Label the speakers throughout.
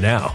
Speaker 1: now.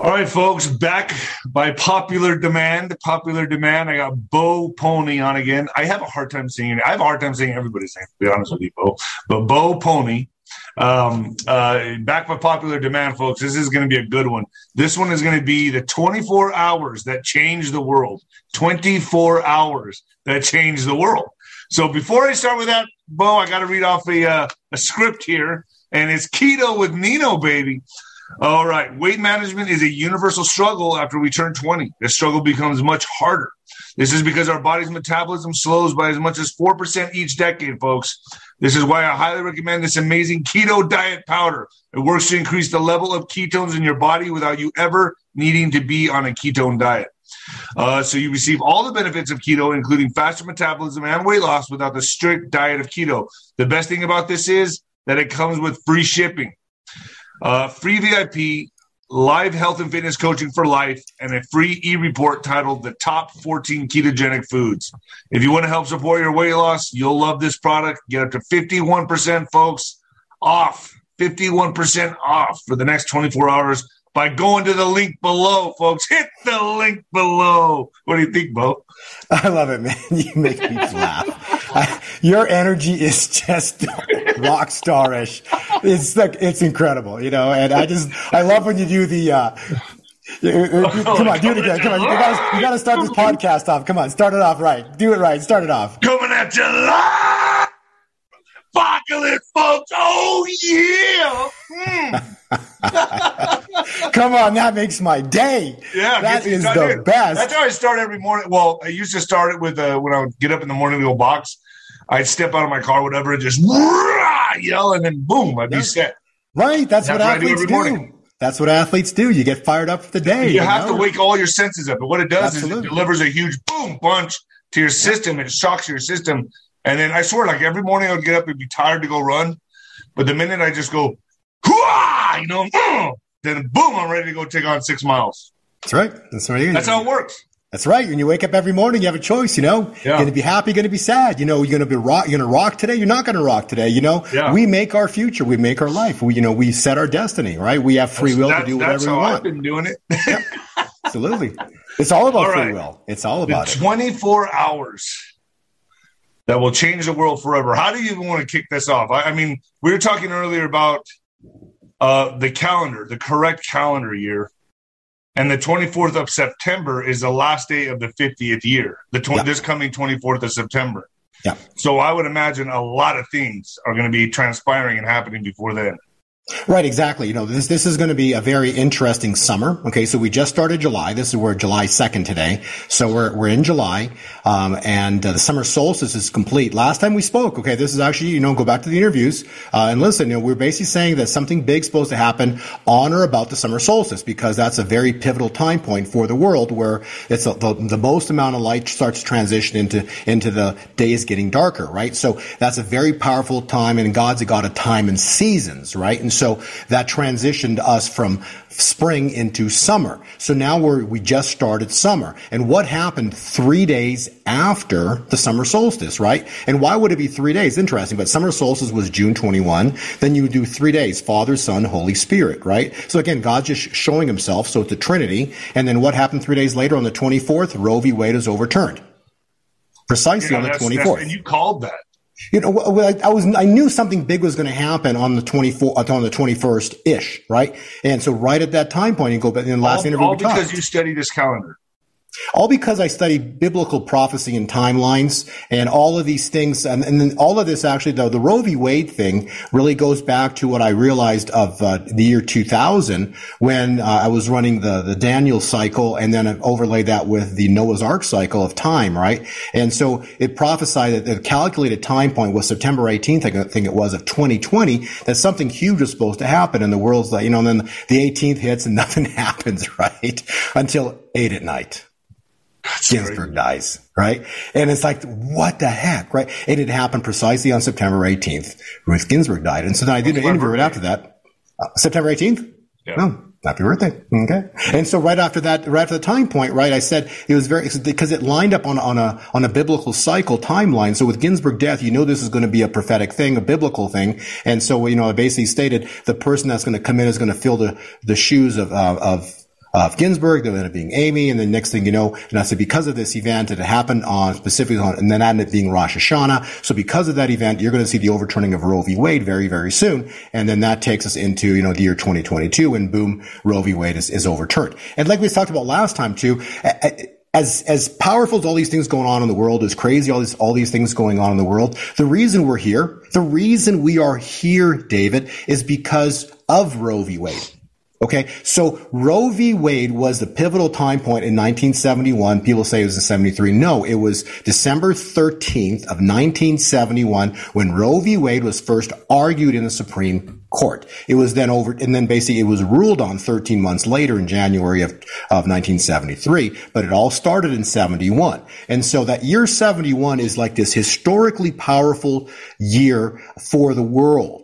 Speaker 2: All right, folks, back by popular demand. Popular demand. I got Bo Pony on again. I have a hard time saying I have a hard time saying everybody's name, to be honest with you, Bo. But Bo Pony. Um, uh, back by popular demand, folks. This is going to be a good one. This one is going to be the 24 hours that changed the world. 24 hours that changed the world. So before I start with that, Bo, I got to read off a, uh, a script here, and it's keto with Nino, baby. All right. Weight management is a universal struggle after we turn 20. The struggle becomes much harder. This is because our body's metabolism slows by as much as 4% each decade, folks. This is why I highly recommend this amazing keto diet powder. It works to increase the level of ketones in your body without you ever needing to be on a ketone diet. Uh, so you receive all the benefits of keto, including faster metabolism and weight loss without the strict diet of keto. The best thing about this is that it comes with free shipping. Uh, free VIP, live health and fitness coaching for life, and a free e report titled The Top 14 Ketogenic Foods. If you want to help support your weight loss, you'll love this product. Get up to 51%, folks, off. 51% off for the next 24 hours by going to the link below, folks. Hit the link below. What do you think, Bo?
Speaker 3: I love it, man. You make me laugh. I, your energy is just rock starish. It's like it's incredible, you know. And I just I love when you do the. Uh, come on, do it again. Come on, you gotta, you gotta start this podcast off. Come on, start it off right. Do it right. Start it off.
Speaker 2: Coming at live, apocalypse, folks. Oh yeah.
Speaker 3: Mm. Come on, that makes my day.
Speaker 2: Yeah,
Speaker 3: that is the
Speaker 2: in.
Speaker 3: best.
Speaker 2: That's how I start every morning. Well, I used to start it with uh, when I would get up in the morning to go box. I'd step out of my car, whatever, and just yell, and then boom, I'd be set.
Speaker 3: Right. That's, That's what athletes do. do. That's what athletes do. You get fired up for the day.
Speaker 2: You, you have know? to wake all your senses up. But what it does Absolutely. is it delivers a huge boom punch to your system. It shocks your system. And then I swear, like every morning I would get up and be tired to go run. But the minute I just go, you know, then boom, I'm ready to go take on six miles.
Speaker 3: That's right. That's right.
Speaker 2: That's how it works.
Speaker 3: That's right. When you wake up every morning, you have a choice. You know, yeah. you're going to be happy, going to be sad. You know, you're going to be rock. You're going to rock today. You're not going to rock today. You know, yeah. we make our future. We make our life. We, you know, we set our destiny. Right. We have free will to do whatever we want.
Speaker 2: I've been doing it.
Speaker 3: Absolutely. It's all about all right. free will. It's all about
Speaker 2: the 24 it. hours that will change the world forever. How do you even want to kick this off? I, I mean, we were talking earlier about uh, the calendar, the correct calendar year. And the 24th of September is the last day of the 50th year, the tw- yeah. this coming 24th of September.
Speaker 3: Yeah.
Speaker 2: So I would imagine a lot of things are going to be transpiring and happening before then.
Speaker 3: Right, exactly. You know, this this is going to be a very interesting summer. Okay, so we just started July. This is we're July second today, so we're we're in July, um, and uh, the summer solstice is complete. Last time we spoke, okay, this is actually you know go back to the interviews uh, and listen. You know, we're basically saying that something big's supposed to happen on or about the summer solstice because that's a very pivotal time point for the world where it's a, the the most amount of light starts to transition into into the days getting darker. Right, so that's a very powerful time, and God's a God of time and seasons. Right, and so that transitioned us from spring into summer. So now we're, we just started summer. And what happened three days after the summer solstice, right? And why would it be three days? Interesting. But summer solstice was June 21. Then you do three days, Father, Son, Holy Spirit, right? So again, God's just showing himself. So it's the Trinity. And then what happened three days later on the 24th? Roe v. Wade is overturned. Precisely yeah, on the 24th.
Speaker 2: And you called that.
Speaker 3: You know, I was I knew something big was going to happen on the 24th uh, on the 21st ish, right? And so right at that time point, you go back in the last
Speaker 2: all,
Speaker 3: interview.
Speaker 2: All because talked. you study this calendar.
Speaker 3: All because I study biblical prophecy and timelines and all of these things. And, and then all of this actually, though, the Roe v. Wade thing really goes back to what I realized of uh, the year 2000 when uh, I was running the, the Daniel cycle and then I overlaid that with the Noah's Ark cycle of time, right? And so it prophesied that the calculated time point was September 18th, I think it was, of 2020, that something huge was supposed to happen and the world's like, you know, and then the 18th hits and nothing happens, right? Until eight at night. Ginsburg dies, right? And it's like, what the heck, right? And it happened precisely on September 18th. Ruth Ginsburg died. And so then I did an interview right after that. Uh, September 18th? Yeah. No. Happy birthday. Okay. And so right after that, right after the time point, right, I said it was very, because it lined up on, on a, on a biblical cycle timeline. So with Ginsburg death, you know this is going to be a prophetic thing, a biblical thing. And so, you know, I basically stated the person that's going to come in is going to fill the, the shoes of, uh, of of Ginsburg. There ended up being Amy. And then next thing you know, and I said, because of this event, it happened on specifically on, and then ended up being Rosh Hashanah. So because of that event, you're going to see the overturning of Roe v. Wade very, very soon. And then that takes us into, you know, the year 2022 and boom, Roe v. Wade is, is overturned. And like we talked about last time too, as as powerful as all these things going on in the world, as crazy all these all these things going on in the world, the reason we're here, the reason we are here, David, is because of Roe v. Wade. Okay. So Roe v. Wade was the pivotal time point in 1971. People say it was in 73. No, it was December 13th of 1971 when Roe v. Wade was first argued in the Supreme Court. It was then over, and then basically it was ruled on 13 months later in January of, of 1973, but it all started in 71. And so that year 71 is like this historically powerful year for the world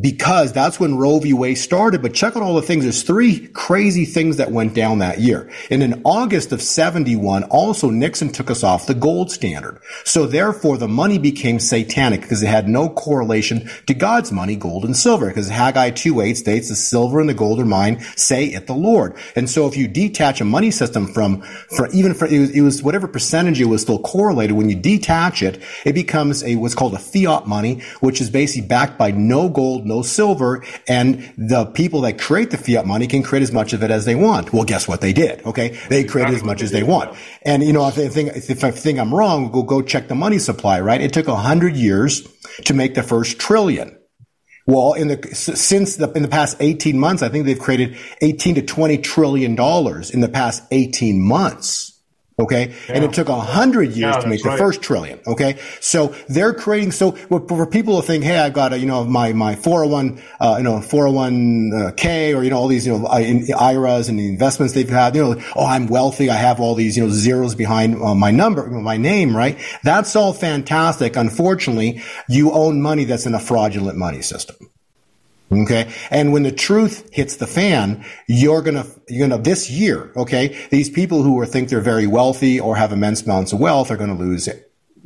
Speaker 3: because that's when Roe v. Wade started. But check out all the things. There's three crazy things that went down that year. And in August of 71, also Nixon took us off the gold standard. So therefore the money became satanic because it had no correlation to God's money, gold and silver. Because Haggai 2.8 states the silver and the gold are mine, say it the Lord. And so if you detach a money system from, for even for, it was, it was whatever percentage it was still correlated. When you detach it, it becomes a, what's called a fiat money, which is basically backed by no gold, no silver, and the people that create the fiat money can create as much of it as they want. Well, guess what they did? Okay, they created as much as they want. And you know, if I think if I think I'm wrong, go go check the money supply. Right? It took a hundred years to make the first trillion. Well, in the since the in the past 18 months, I think they've created 18 to 20 trillion dollars in the past 18 months. Okay. Yeah. And it took a hundred years yeah, to make the right. first trillion. Okay. So they're creating, so for people to think, Hey, I've got a, you know, my, my 401, uh, you know, 401k or, you know, all these, you know, IRAs and the investments they've had, you know, oh, I'm wealthy. I have all these, you know, zeros behind uh, my number, my name, right? That's all fantastic. Unfortunately, you own money that's in a fraudulent money system. Okay. And when the truth hits the fan, you're going to, you're going to, this year, okay, these people who are, think they're very wealthy or have immense amounts of wealth are going to lose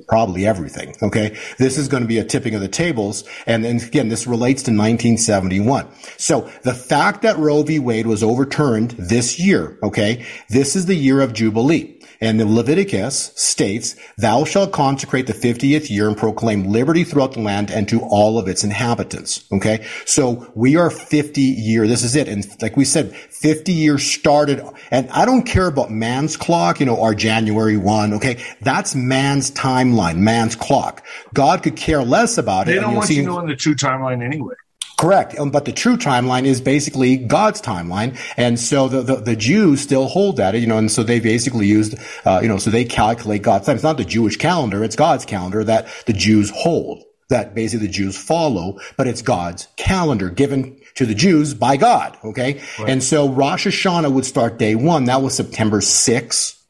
Speaker 3: probably everything. Okay. This is going to be a tipping of the tables. And, and again, this relates to 1971. So the fact that Roe v. Wade was overturned this year, okay, this is the year of Jubilee. And the Leviticus states, thou shalt consecrate the 50th year and proclaim liberty throughout the land and to all of its inhabitants. Okay. So we are 50 year. This is it. And like we said, 50 years started. And I don't care about man's clock, you know, our January 1. Okay. That's man's timeline, man's clock. God could care less about
Speaker 2: they
Speaker 3: it.
Speaker 2: They don't want you knowing the true timeline anyway.
Speaker 3: Correct. Um, but the true timeline is basically God's timeline. And so the, the, the, Jews still hold that, you know, and so they basically used, uh, you know, so they calculate God's time. It's not the Jewish calendar. It's God's calendar that the Jews hold, that basically the Jews follow, but it's God's calendar given to the Jews by God. Okay. Right. And so Rosh Hashanah would start day one. That was September 6th.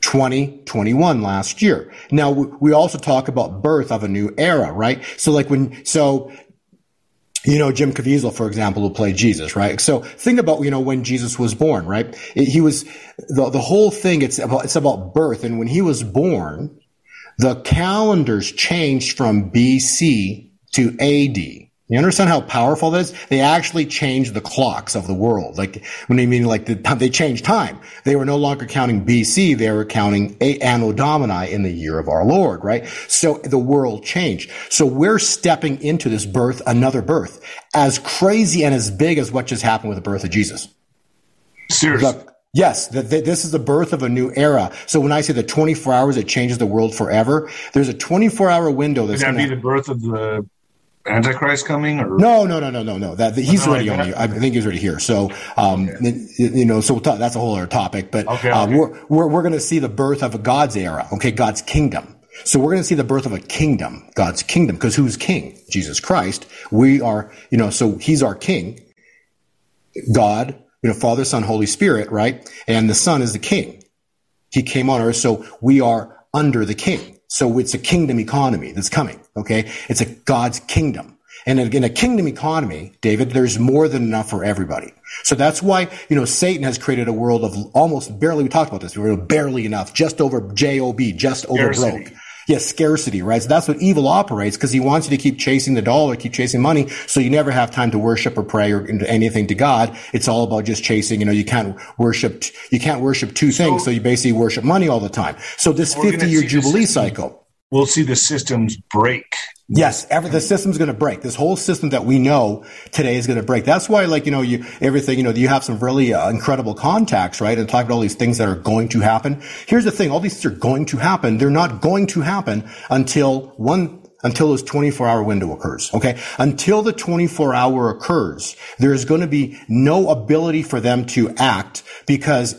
Speaker 3: 2021 last year. Now we also talk about birth of a new era, right? So like when, so you know, Jim Caviezel, for example, who played Jesus, right? So think about, you know, when Jesus was born, right? he was, the, the whole thing, it's about, it's about birth. And when he was born, the calendars changed from BC to AD. You understand how powerful that is? They actually changed the clocks of the world. Like when they mean like the, they changed time. They were no longer counting BC. They were counting a, Anno Domini in the year of our Lord, right? So the world changed. So we're stepping into this birth, another birth, as crazy and as big as what just happened with the birth of Jesus.
Speaker 2: Seriously.
Speaker 3: Yes, the, the, this is the birth of a new era. So when I say the 24 hours, it changes the world forever. There's a 24 hour window that's going
Speaker 2: be the birth of the Antichrist coming? Or
Speaker 3: No, no, no, no, no, no. That, he's
Speaker 2: Something
Speaker 3: already on. I think he's already here. So, um, you know, so we'll talk, that's a whole other topic. But
Speaker 2: Okay,
Speaker 3: uh,
Speaker 2: okay.
Speaker 3: we're we're we're going to see the birth of a God's era. Okay, God's kingdom. So we're going to see the birth of a kingdom, God's kingdom, because who's king? Jesus Christ. We are, you know, so he's our king. God, you know, Father, Son, Holy Spirit, right? And the Son is the king. He came on earth, so we are under the king. So it's a kingdom economy that's coming. Okay. It's a God's kingdom. And in a kingdom economy, David, there's more than enough for everybody. So that's why, you know, Satan has created a world of almost barely, we talked about this, we were barely enough, just over JOB, just over
Speaker 2: Scarcity.
Speaker 3: broke. Yes, scarcity, right? So that's what evil operates because he wants you to keep chasing the dollar, keep chasing money. So you never have time to worship or pray or anything to God. It's all about just chasing. You know, you can't worship, you can't worship two things. So you basically worship money all the time. So this 50 year jubilee cycle.
Speaker 2: we'll see the systems break.
Speaker 3: Yes, every, the system's going to break. This whole system that we know today is going to break. That's why, like, you know, you, everything, you know, you have some really uh, incredible contacts, right? And talk about all these things that are going to happen. Here's the thing. All these things are going to happen. They're not going to happen until one, until this 24 hour window occurs. Okay. Until the 24 hour occurs, there is going to be no ability for them to act because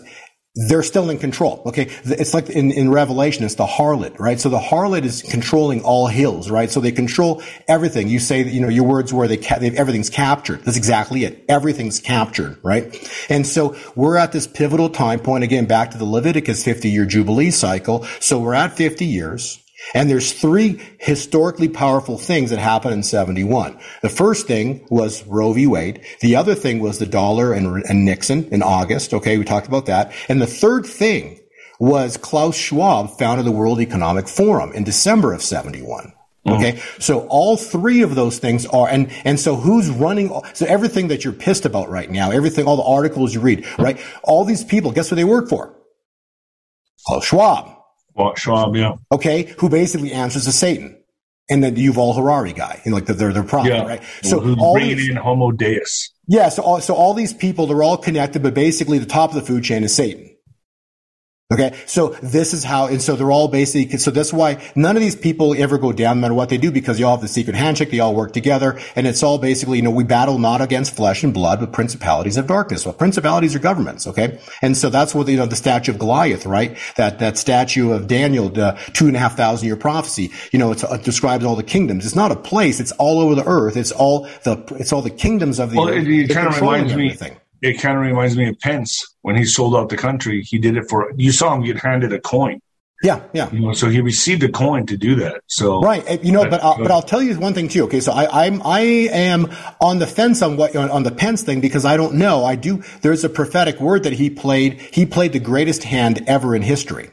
Speaker 3: they're still in control. Okay. It's like in, in Revelation, it's the harlot, right? So the harlot is controlling all hills, right? So they control everything. You say that, you know, your words were they, ca- they everything's captured. That's exactly it. Everything's captured, right? And so we're at this pivotal time point again, back to the Leviticus 50 year Jubilee cycle. So we're at 50 years. And there's three historically powerful things that happened in 71. The first thing was Roe v. Wade. The other thing was the dollar and, and Nixon in August. Okay. We talked about that. And the third thing was Klaus Schwab founded the World Economic Forum in December of 71. Mm-hmm. Okay. So all three of those things are, and, and so who's running, so everything that you're pissed about right now, everything, all the articles you read, right? All these people, guess what they work for? Klaus Schwab
Speaker 2: Schwab, yeah.
Speaker 3: okay, who basically answers to Satan. And then the Yuval Harari guy, you know, like the, their, their prophet,
Speaker 2: Yeah.
Speaker 3: right? So
Speaker 2: who's
Speaker 3: all
Speaker 2: bringing
Speaker 3: these,
Speaker 2: in Homo Deus.
Speaker 3: yeah, so all, so all these people, they're all connected, but basically the top of the food chain is Satan. Okay. So this is how, and so they're all basically, so that's why none of these people ever go down no matter what they do because they all have the secret handshake. They all work together. And it's all basically, you know, we battle not against flesh and blood, but principalities of darkness. Well, principalities are governments. Okay. And so that's what, you know, the statue of Goliath, right? That, that statue of Daniel, the two and a half thousand year prophecy, you know, it's, it describes all the kingdoms. It's not a place. It's all over the earth. It's all the, it's all the kingdoms of the
Speaker 2: Well,
Speaker 3: earth.
Speaker 2: it, it kind of reminds me.
Speaker 3: everything.
Speaker 2: It kind of reminds me of Pence when he sold out the country. He did it for. You saw him get handed a coin.
Speaker 3: Yeah. Yeah.
Speaker 2: You know, so he received a coin to do that. So
Speaker 3: Right. Uh, You know, but uh,
Speaker 2: Go
Speaker 3: but I'll tell you one thing too. Okay, so I, I'm I am on the fence on what on, on the Pence thing because I don't know. I do. There's a prophetic word that he played. He played the greatest hand ever in history.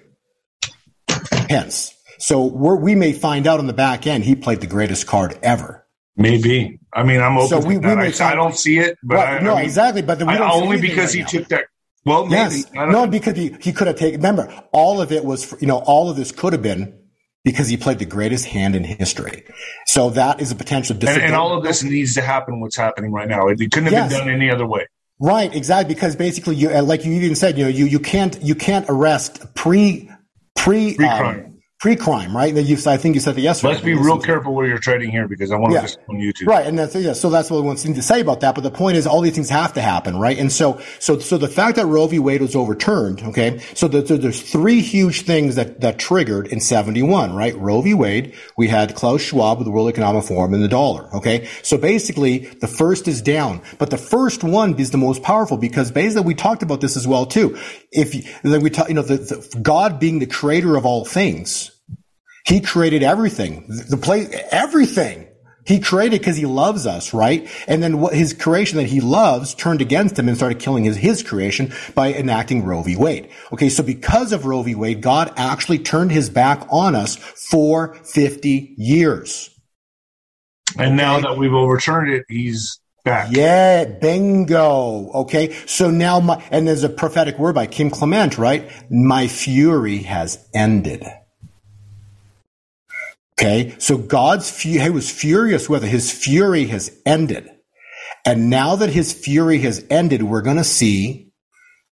Speaker 3: Pence. So we're, we may find out on the back end he played the greatest card ever.
Speaker 2: maybe. I mean, I'm open.
Speaker 3: So
Speaker 2: to
Speaker 3: we- we
Speaker 2: I, I don't see it, but
Speaker 3: Right,
Speaker 2: I,
Speaker 3: no,
Speaker 2: I mean,
Speaker 3: exactly. But we don't see
Speaker 2: only because
Speaker 3: right
Speaker 2: he
Speaker 3: now.
Speaker 2: took that. Well, maybe.
Speaker 3: Yes. No, because he, he could have taken, remember, all of it was, for, you know, all of this could have been because he played the greatest hand in history. So that is a potential
Speaker 2: and, and all of this needs to happen. What's happening right now? It, couldn't have
Speaker 3: Yes.
Speaker 2: been done any other way.
Speaker 3: Right, exactly. Because basically, you uh, like you even said, you know, you you can't you can't arrest pre pre
Speaker 2: Pre-crime.
Speaker 3: um, pre crime, right? That you I think you said that yesterday.
Speaker 2: Let's be real careful where you're trading here because I want to
Speaker 3: Yeah.
Speaker 2: just on YouTube.
Speaker 3: Right, and that's yeah. So that's what I want to say about that. But the point is, all these things have to happen, right? And so, so, so the fact that Roe v. Wade was overturned, okay. So the, the, there's three huge things that that triggered in '71, right? Roe v. Wade. We had Klaus Schwab with the World Economic Forum and the dollar, okay. So basically, the first is down, but the first one is the most powerful because basically we talked about this as well too. If you, like we talk, you know, the, the God being the creator of all things. He created everything, the place, everything. He created because he loves us, right? And then what his creation that he loves turned against him and started killing his, his creation by enacting Roe v. Wade. Okay. So because of Roe v. Wade, God actually turned his back on us for 50 years.
Speaker 2: And now that we've overturned it, he's back.
Speaker 3: Yeah, bingo. Okay. So now my, and there's a prophetic word by Kim Clement, right? My fury has ended. Okay. So God's, he was furious with it. His fury has ended. And now that his fury has ended, we're going to see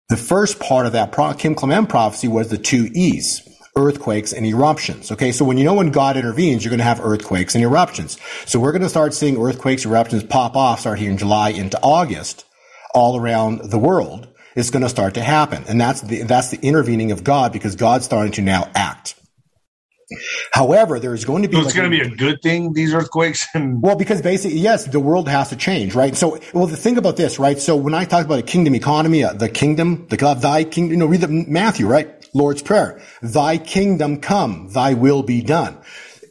Speaker 3: The first part of that pro- Kim Clement prophecy was the two E's earthquakes and eruptions. Okay. So when you know when God intervenes, you're going to have earthquakes and eruptions. So we're going to start seeing earthquakes, eruptions pop off, start here in July into August all around the world. It's going to start to happen. And that's the, that's the intervening of God because God's starting to now act. However, there's going to be.
Speaker 2: So it's like, going to be a good thing. These earthquakes and
Speaker 3: well, because basically, yes, the world has to change, right? So, well, the thing about this, right? So when I talk about a kingdom economy, uh, the kingdom, the God, thy kingdom, you know, read the Matthew, right? Lord's prayer, thy kingdom come, thy will be done.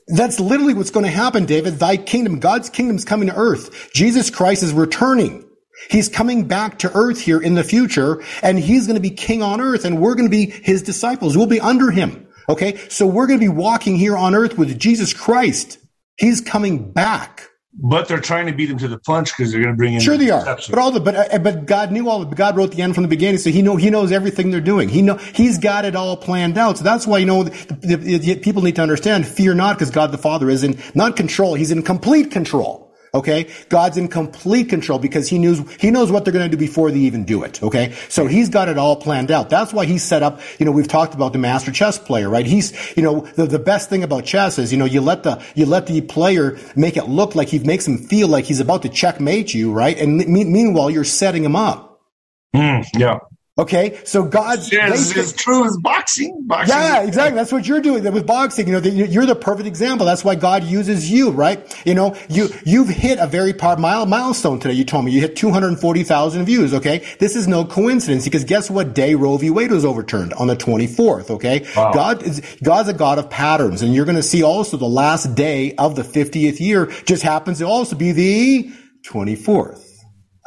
Speaker 3: That's literally what's going to happen, David. Thy kingdom, God's kingdom is coming to earth. Jesus Christ is returning. He's coming back to earth here in the future and he's going to be king on earth and we're going to be his disciples. We'll be under him. Okay. So we're going to be walking here on earth with Jesus Christ. He's coming back.
Speaker 2: But they're trying to beat him to the punch because they're going to bring in.
Speaker 3: Sure, they are. But all the but uh, but God knew all. The, God wrote the end from the beginning, so He know He knows everything they're doing. He know He's got it all planned out. So that's why you know the, the, the people need to understand: fear not, because God the Father is in not control; He's in complete control. Okay. God's in complete control because he knows, he knows what they're going to do before they even do it. Okay. So he's got it all planned out. That's why he set up, you know, we've talked about the master chess player, right? He's, you know, the, the best thing about chess is, you know, you let the, you let the player make it look like he makes him feel like he's about to checkmate you, right? And me- meanwhile, you're setting him up.
Speaker 2: Mm, yeah.
Speaker 3: Okay, so God's
Speaker 2: yes, it's true as boxing. boxing.
Speaker 3: Yeah, exactly. That's what you're doing with boxing. You know, you're the perfect example. That's why God uses you, right? You know, you you've hit a very part mile, milestone today. You told me you hit 240,000 views. Okay, this is no coincidence because guess what day Roe v. Wade was overturned on the 24th. Okay, wow. God is God's a God of patterns, and you're going to see also the last day of the 50th year just happens to also be the 24th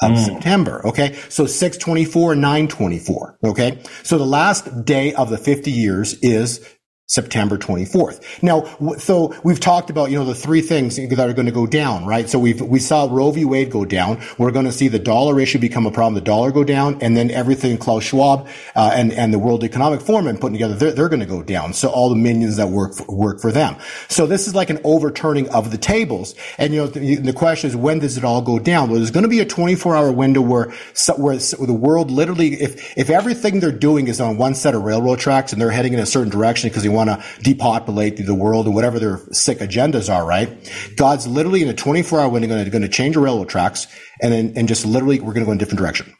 Speaker 3: of mm. September. Okay. So 624, 924. Okay. So the last day of the 50 years is September 24th. Now, so we've talked about, you know, the three things that are going to go down, right? So we've, we saw Roe v. Wade go down. We're going to see the dollar issue become a problem, the dollar go down, and then everything Klaus Schwab, uh, and, and the World Economic Forum and putting together, they're, they're going to go down. So all the minions that work, for, work for them. So this is like an overturning of the tables. And, you know, the, the question is, when does it all go down? Well, there's going to be a 24 hour window where, where the world literally, if, if everything they're doing is on one set of railroad tracks and they're heading in a certain direction because they want to depopulate the world or whatever their sick agendas are, right? God's literally in a 24 hour window going to, change the railroad tracks and then, and just literally we're going to go in a different direction.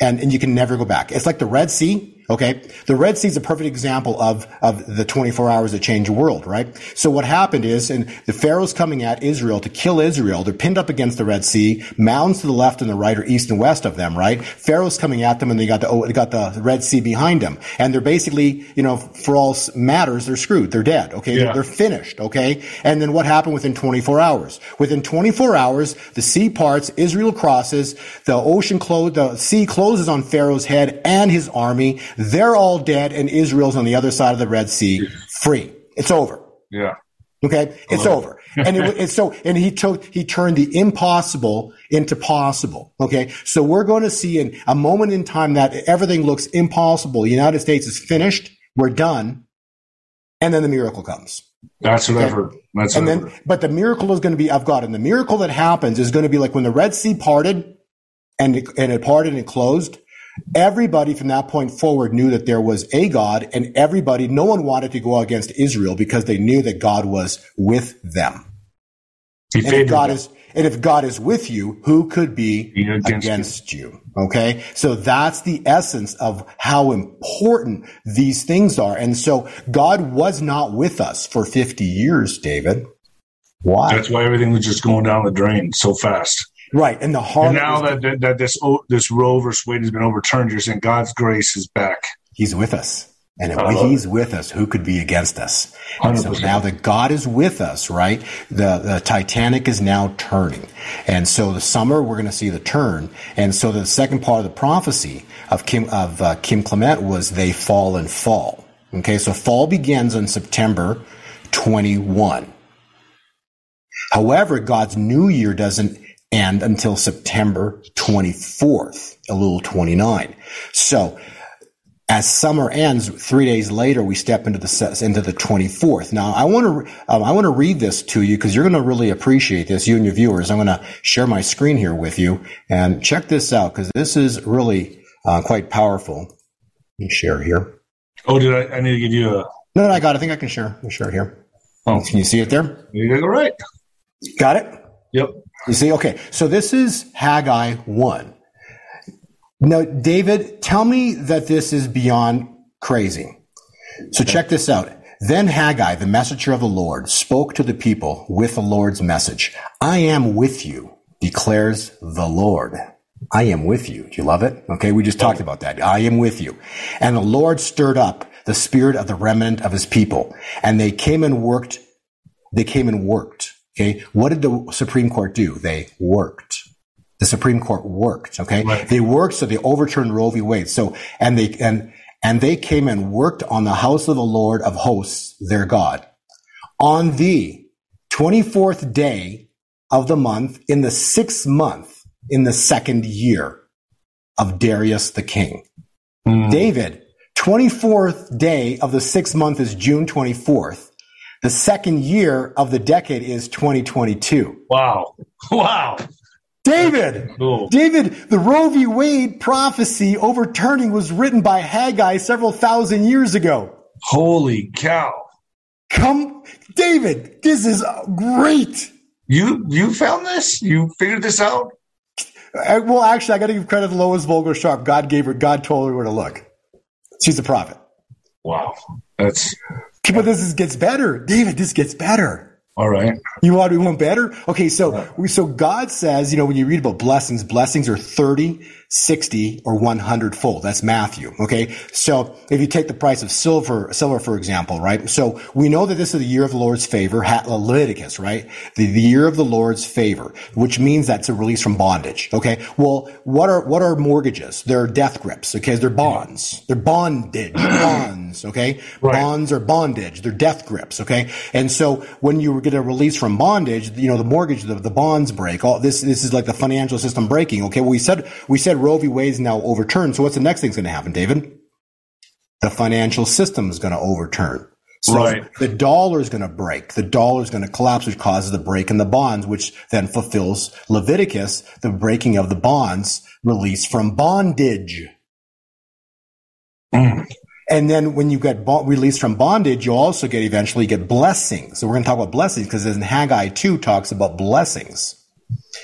Speaker 3: And, and you can never go back. It's like the Red Sea. Okay. The Red Sea is a perfect example of, of the 24 hours that change the world, right? So what happened is, and the Pharaoh's coming at Israel to kill Israel. They're pinned up against the Red Sea, mounds to the left and the right or east and west of them, right? Pharaoh's coming at them and they got the, oh, they got the Red Sea behind them. And they're basically, you know, for all matters, they're screwed. They're dead. Okay. Yeah. They're, they're finished. Okay. And then what happened within 24 hours? Within 24 hours, the sea parts, Israel crosses, the ocean close, the sea closes on Pharaoh's head and his army. They're all dead and Israel's on the other side of the Red Sea, free. It's over.
Speaker 2: Yeah.
Speaker 3: Okay. It's over. and it, it's so, and he took, he turned the impossible into possible. Okay. So we're going to see in a moment in time that everything looks impossible. The United States is finished. We're done. And then the miracle comes.
Speaker 2: That's what okay? I've heard. That's
Speaker 3: and then, but the miracle is going to be of God. And the miracle that happens is going to be like when the Red Sea parted and it, and it parted and closed Everybody from that point forward knew that there was a God and everybody, no one wanted to go against Israel because they knew that God was with them. and if God is, and if God is with you, who could be against, against you? you? Okay. So that's the essence of how important these things are. And so God was not with us for 50 years, David. Why?
Speaker 2: That's why everything was just going down the drain so fast.
Speaker 3: Right, and the heart.
Speaker 2: And now that, that, that this this Roe versus Wade has been overturned, you're saying God's grace is back.
Speaker 3: He's with us, and if He's with us, who could be against us? And so now that God is with us, right? The the Titanic is now turning, and so the summer we're going to see the turn, and so the second part of the prophecy of Kim of uh, Kim Clement was they fall and fall. Okay, so fall begins on September 21. However, God's new year doesn't and until September 24th, a little 29. So as summer ends, three days later, we step into the into the 24th. Now, I want to um, I want to read this to you because you're going to really appreciate this, you and your viewers. I'm going to share my screen here with you and check this out because this is really uh, quite powerful. Let me share here.
Speaker 2: Oh, did I? I need to give you a.
Speaker 3: No, no, I got. It. I think I can share. I share here. Oh, can you see it there?
Speaker 2: You go right.
Speaker 3: Got it.
Speaker 2: Yep.
Speaker 3: You see, okay. So this is Haggai one. Now, David, tell me that this is beyond crazy. So check this out. Then Haggai, the messenger of the Lord, spoke to the people with the Lord's message. I am with you, declares the Lord. I am with you. Do you love it? Okay. We just talked about that. I am with you. And the Lord stirred up the spirit of the remnant of his people and they came and worked. They came and worked. Okay. What did the Supreme Court do? They worked. The Supreme Court worked. Okay.
Speaker 2: Right.
Speaker 3: They worked. So they overturned Roe v. Wade. So, and they, and, and they came and worked on the house of the Lord of hosts, their God. On the 24th day of the month, in the sixth month, in the second year of Darius the king. Hmm. David, 24th day of the sixth month is June 24th. The second year of the decade is 2022.
Speaker 2: Wow. Wow.
Speaker 3: David,
Speaker 2: Cool.
Speaker 3: David, the Roe v. Wade prophecy overturning was written by Haggai several thousand years ago.
Speaker 2: Holy cow.
Speaker 3: Come, David, this is great.
Speaker 2: You you found this? You figured this out?
Speaker 3: I, well, actually, I got to give credit to Lois Vogel Sharp. God gave her, God told her where to look. She's a prophet.
Speaker 2: Wow. That's
Speaker 3: But this is, gets better. David, this gets better.
Speaker 2: All right.
Speaker 3: You want, we want better? Okay. So, we, so God says, you know, when you read about blessings, blessings are 30, 60, or 100 fold. That's Matthew. Okay. So if you take the price of silver, silver, for example, right? So we know that this is the year of the Lord's favor, Leviticus, right? The, the year of the Lord's favor, which means that's a release from bondage. Okay. Well, what are, what are mortgages? They're death grips. Okay. They're bonds. They're bondage, bonds. Okay.
Speaker 2: Right.
Speaker 3: Bonds are bondage. They're death grips. Okay. And so when you get a release from bondage, you know, the mortgage, the, the bonds break. All this, this is like the financial system breaking. Okay. Well, we said, we said Roe v. Wade is now overturned. So what's the next thing's going to happen, David? The financial system is going to overturn. So
Speaker 2: Right.
Speaker 3: the dollar is going to break. The dollar is going to collapse, which causes the break in the bonds, which then fulfills Leviticus, the breaking of the bonds release from bondage. Mm. And then when you get bo- released from bondage, you also get eventually get blessings. So we're going to talk about blessings because then Haggai 2 talks about blessings.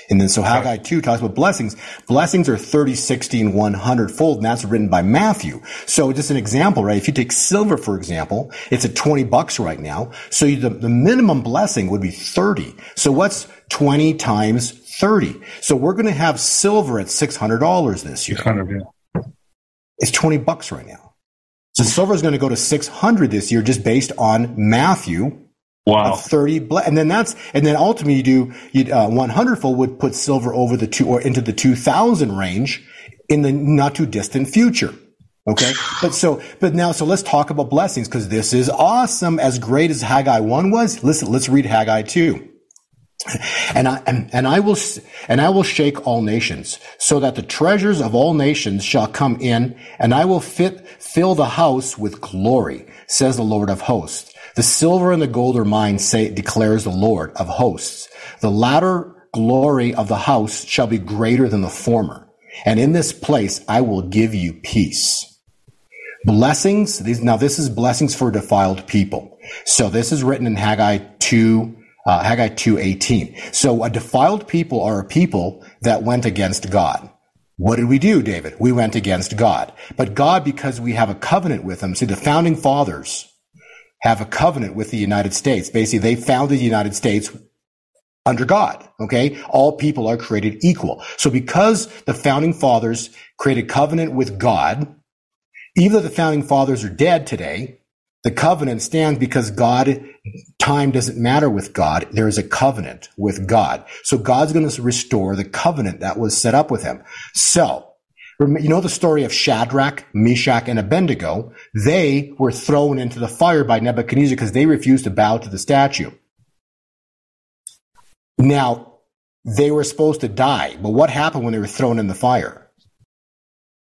Speaker 3: And then so Haggai 2 talks about blessings. Blessings are 30, 60, and 100 fold, and that's written by Matthew. So just an example, right? If you take silver, for example, it's at 20 bucks right now. So you, the, the minimum blessing would be 30. So what's 20 times 30? So we're going to have silver at $600 this year.
Speaker 2: Kind of, yeah.
Speaker 3: It's 20 bucks right now. So silver is going to go to 600 this year just based on Matthew
Speaker 2: Wow.
Speaker 3: of 30 ble- and then that's and then ultimately you do you uh, 100 fold would put silver over the two or into the 2000 range in the not too distant future okay? But so but now so let's talk about blessings because this is awesome. As great as haggai 1 was listen let's read haggai 2 and I and, I will and I will shake all nations, so that the treasures of all nations shall come in, and I will fit fill the house with glory, says the Lord of hosts. The silver and the gold are mine, say declares the Lord of hosts. The latter glory of the house shall be greater than the former, and in this place I will give you peace. Blessings. These, now this is blessings for defiled people. So this is written in Haggai 2, uh, Haggai 2.18. So a defiled people are a people that went against God. What did we do, David? We went against God. But God, because we have a covenant with him, see the founding fathers have a covenant with the United States. Basically, they founded the United States under God. Okay. All people are created equal. So because the founding fathers created covenant with God, even though the founding fathers are dead today, the covenant stands because God, time doesn't matter with God. There is a covenant with God. So God's going to restore the covenant that was set up with him. So, you know the story of Shadrach, Meshach, and Abednego? They were thrown into the fire by Nebuchadnezzar because they refused to bow to the statue. Now, they were supposed to die, but what happened when they were thrown in the fire?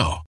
Speaker 4: now.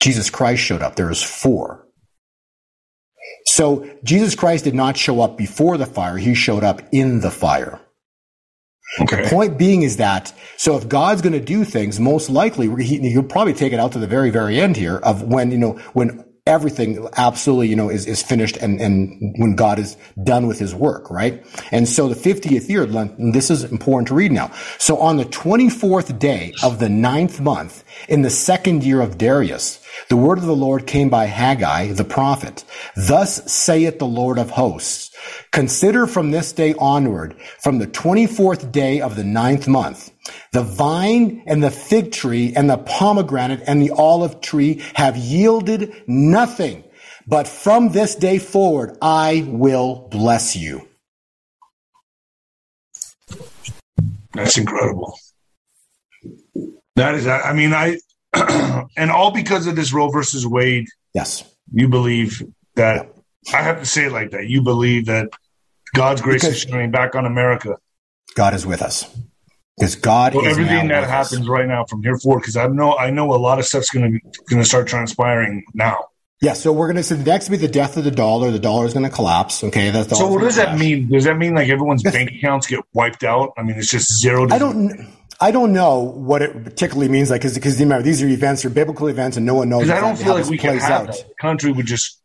Speaker 3: Jesus Christ showed up. There is four. So Jesus Christ did not show up before the fire. He showed up in the fire.
Speaker 2: Okay.
Speaker 3: The point being is that, so if God's going to do things, most likely he, he'll probably take it out to the very, very end here of when, you know, when everything absolutely, you know, is, is finished and, and when God is done with his work, right? And so the 50th year, this is important to read now. So on the 24th day of the ninth month, in the second year of Darius, the word of the Lord came by Haggai, the prophet. Thus saith the Lord of hosts. Consider from this day onward, from the 24th day of the ninth month, the vine and the fig tree and the pomegranate and the olive tree have yielded nothing. But from this day forward, I will bless you.
Speaker 2: That's incredible. That is, I mean, I, and all because of this Roe versus Wade.
Speaker 3: Yes.
Speaker 2: You believe that, I have to say it like that. You believe that God's grace
Speaker 3: Because-
Speaker 2: is shining back on America.
Speaker 3: God is with us. Because God
Speaker 2: Well,
Speaker 3: is
Speaker 2: everything that
Speaker 3: with us.
Speaker 2: happens right now from here forward, because I know I know a lot of stuff's going to going to start transpiring now.
Speaker 3: Yeah, so we're going to, so next be the death of the dollar. The dollar is going to collapse. Okay. That's the
Speaker 2: So what does that mean? Does that mean like everyone's bank accounts get wiped out? I mean, it's just zero.
Speaker 3: I don't, I don't know what it particularly means. Like, cause, cause remember, these are events, are biblical events and no one knows
Speaker 2: Because I don't feel like we can have
Speaker 3: out.
Speaker 2: that. The country would just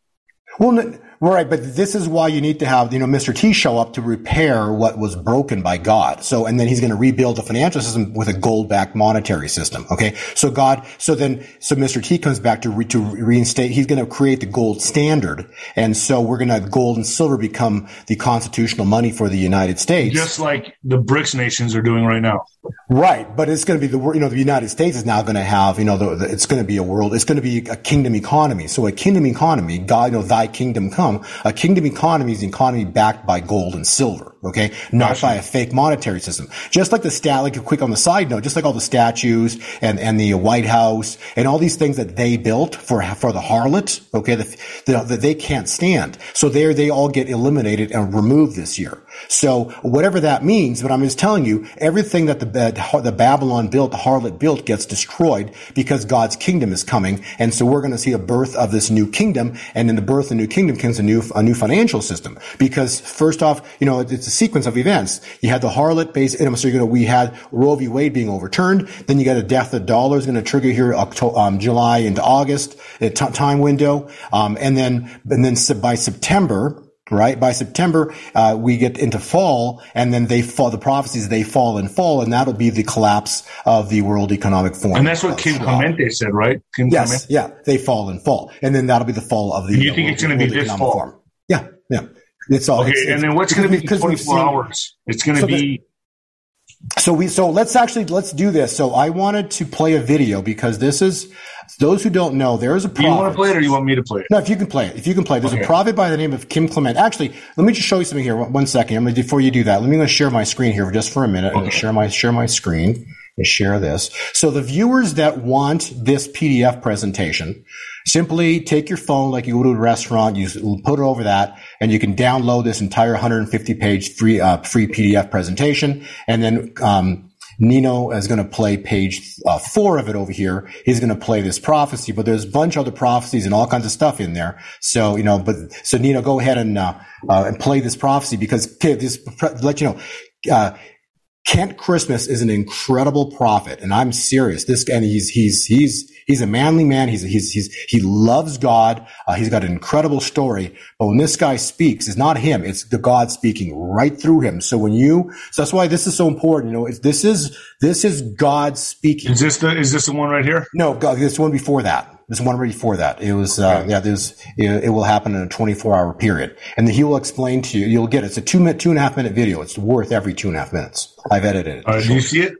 Speaker 3: Well, Right, but this is why you need to have, you know, Mr. T show up to repair what was broken by God. So, and then he's going to rebuild the financial system with a gold-backed monetary system. Okay. So God, so then, so Mr. T comes back to re, to reinstate, he's going to create the gold standard. And so we're going to have gold and silver become the constitutional money for the United States.
Speaker 2: Just like the BRICS nations are doing right now.
Speaker 3: Right. But it's going to be the, you know, the United States is now going to have, you know, the, the, it's going to be a world, it's going to be a kingdom economy. So a kingdom economy, God, you know, thy kingdom come a kingdom economy is an economy backed by gold and silver. Okay. Not gotcha. by a fake monetary system. Just like the stat, like a quick on the side note, just like all the statues and, and the White House and all these things that they built for, for the harlot. Okay. That the, they can't stand. So there they all get eliminated and removed this year. So whatever that means, but I'm just telling you, everything that the, the Babylon built, the harlot built gets destroyed because God's kingdom is coming. And so we're going to see a birth of this new kingdom. And in the birth of the new kingdom comes a new, a new financial system. Because first off, you know, it's a sequence of events. You had the harlot base, so you know, we had Roe v. Wade being overturned. Then you got a death of dollars going to trigger here October, um, July into August, a t- time window. Um, and then, and then by September, right? By September, uh, we get into fall and then they fall, the prophecies, they fall and fall and that'll be the collapse of the World Economic Forum.
Speaker 2: And that's what Kim Clement said, right? Kim
Speaker 3: yes. Clement? Yeah. They fall and fall. And then that'll be the fall of the
Speaker 2: and you think it's going to be this fall? Forum.
Speaker 3: Yeah. Yeah. It's all.
Speaker 2: Okay.
Speaker 3: It's,
Speaker 2: and then what's going to be 24 seen, hours? It's going to so be.
Speaker 3: So we, so let's actually, let's do this. So I wanted to play a video because this is, those who don't know, there is a prophet.
Speaker 2: Do you want to play it or you want me to play it?
Speaker 3: No, if you can play it. If you can play it. There's okay. a prophet by the name of Kim Clement. Actually, let me just show you something here. One second. I'm to, before you do that, let me going to share my screen here just for a minute. Okay. share my, share my screen and share this. So the viewers that want this PDF presentation, simply take your phone like you go to a restaurant, you put it over that, and you can download this entire 150 page free, uh, free PDF presentation. And then, um, Nino is going to play page uh, four of it over here. He's going to play this prophecy, but there's a bunch of other prophecies and all kinds of stuff in there. So, you know, but, so Nino, go ahead and, uh, uh, and play this prophecy because, this, let you know, uh, Kent Christmas is an incredible prophet, and I'm serious. This and he's he's he's he's a manly man. He's he's he's he loves God. Uh, he's got an incredible story. But when this guy speaks, it's not him; it's the God speaking right through him. So when you, so that's why this is so important. You know, this is this is God speaking.
Speaker 2: Is this the is this the one right here?
Speaker 3: No, God, this one before that. There's one right before that. It was, uh, yeah, there's, it, it, will happen in a 24 hour period. And then he will explain to you, you'll get it. It's a two minute, two and a half minute video. It's worth every two and a half minutes. I've edited it.
Speaker 2: Uh, do you see it?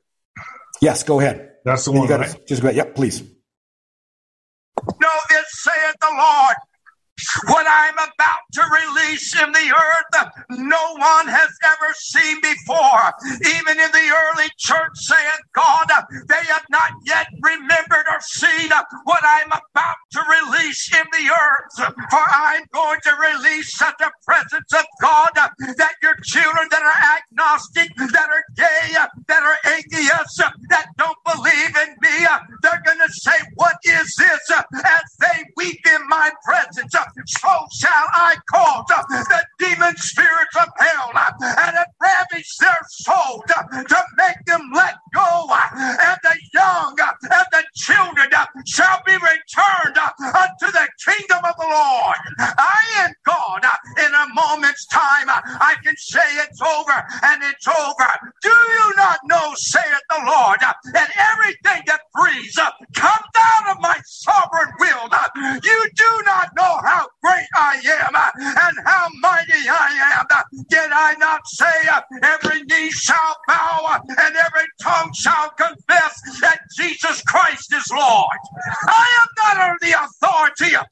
Speaker 3: Yes, go ahead.
Speaker 2: That's the one, you right?
Speaker 3: Just go ahead. Yep, please.
Speaker 5: No, this saith the Lord. What I'm about to release in the earth, no one has ever seen before. Even in the early church, saying, God, they have not yet remembered or seen what I'm about to release in the earth. For I'm going to release such a presence of God that your children that are agnostic, that are gay, that are atheists, that don't believe in me, they're going to say, What is this? as they weep in my presence so shall I cause the demon spirits of hell and have ravaged their soul to make them let go. And the young and the children shall be returned unto the kingdom of the Lord. I am God. In a moment's time, I can say it's over and it's over. Do you not know, saith the Lord, that everything that breathes comes out of my sovereign will? You do not know how great I am and how mighty I am. Did I not say every knee shall bow and every tongue shall confess that Jesus Christ is Lord? I am not under the authority of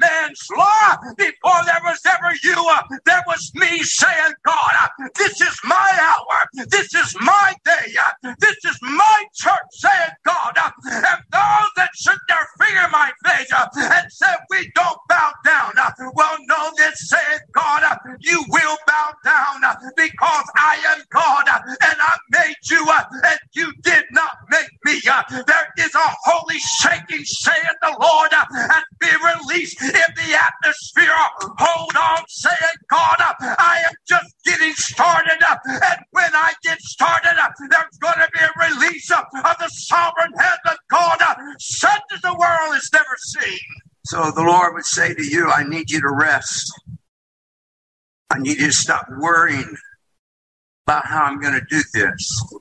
Speaker 5: man's law. Before there was ever you, there was me saying, God, this is my hour. This is my day. This is my church saying, God, and those that should their finger my face and said, we don't bow down. Well, know this, saith God, you will bow down because I am God and I made you and you did not make me. There is a holy shaking, saith the Lord, and be released in the atmosphere. Hold on, saith God, I am just getting started. And when I get started, there's going to be a release of the sovereign hand of God, such as the world has never seen. So the Lord would say to you, I need you to rest. I need you to stop worrying about how I'm going to do this.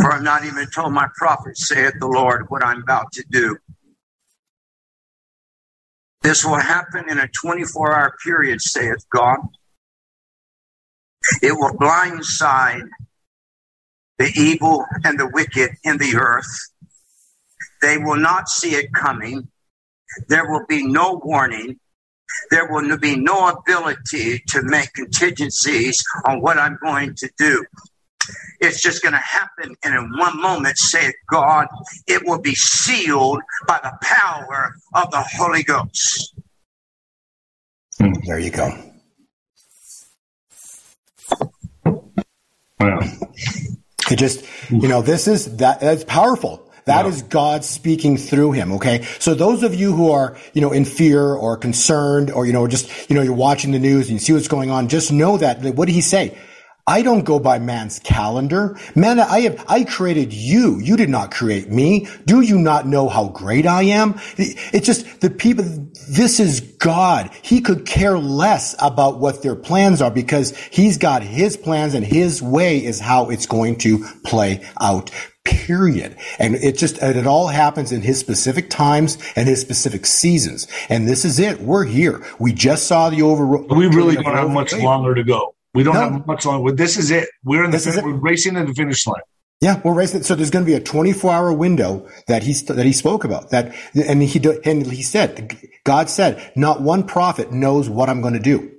Speaker 5: For I've not even told my prophet, saith the Lord, what I'm about to do. This will happen in a 24 hour period, saith God. It will blindside the evil and the wicked in the earth. They will not see it coming. There will be no warning. There will be no ability to make contingencies on what I'm going to do. It's just going to happen. And in one moment, say God, it will be sealed by the power of the Holy Ghost.
Speaker 3: Hmm, there you go.
Speaker 2: Wow.
Speaker 3: It just, you know, this is that, that's powerful. That
Speaker 2: Yeah.
Speaker 3: is God speaking through him. Okay. So those of you who are, you know, in fear or concerned or, you know, just, you know, you're watching the news and you see what's going on, just know that, what did he say? I don't go by man's calendar. Man, I have, I created you. You did not create me. Do you not know how great I am? It's just the people, this is God. He could care less about what their plans are because he's got his plans and his way is how it's going to play out. Period. And it just, and it all happens in his specific times and his specific seasons. And this is it. We're here. We just saw the over.
Speaker 2: We really don't have much longer to go. We don't
Speaker 3: No.
Speaker 2: have much longer. This is it. We're in the
Speaker 3: This is
Speaker 2: fin-
Speaker 3: it.
Speaker 2: we're racing to the finish line.
Speaker 3: Yeah, we're racing. So there's going to be a 24 hour window that he that he spoke about. That and he do- and he said, God said, not one prophet knows what I'm going to do.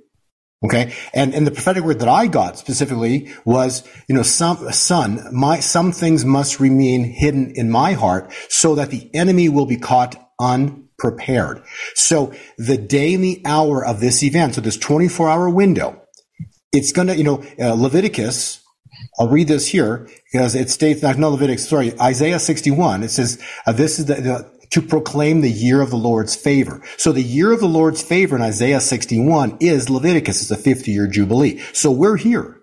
Speaker 3: Okay, and and the prophetic word that I got specifically was, you know, some son, my some things must remain hidden in my heart, so that the enemy will be caught unprepared. So the day and the hour of this event, so this 24 hour window, it's going to, you know, uh, Leviticus I'll read this here because it states that, no, Leviticus, sorry, Isaiah 61. It says, uh, this is the, the, to proclaim the year of the Lord's favor. So the year of the Lord's favor in Isaiah 61 is Leviticus. It's a 50 year Jubilee. So we're here.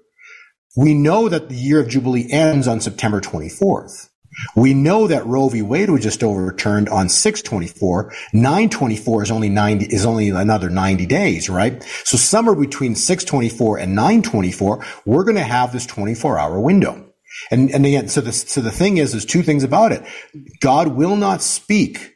Speaker 3: We know that the year of Jubilee ends on September 24th. We know that Roe v. Wade was just overturned on 624. 924 is only 90, is only another 90 days, right? So somewhere between 624 and 924, we're going to have this 24 hour window. And, and again, so the, so the thing is, there's two things about it. God will not speak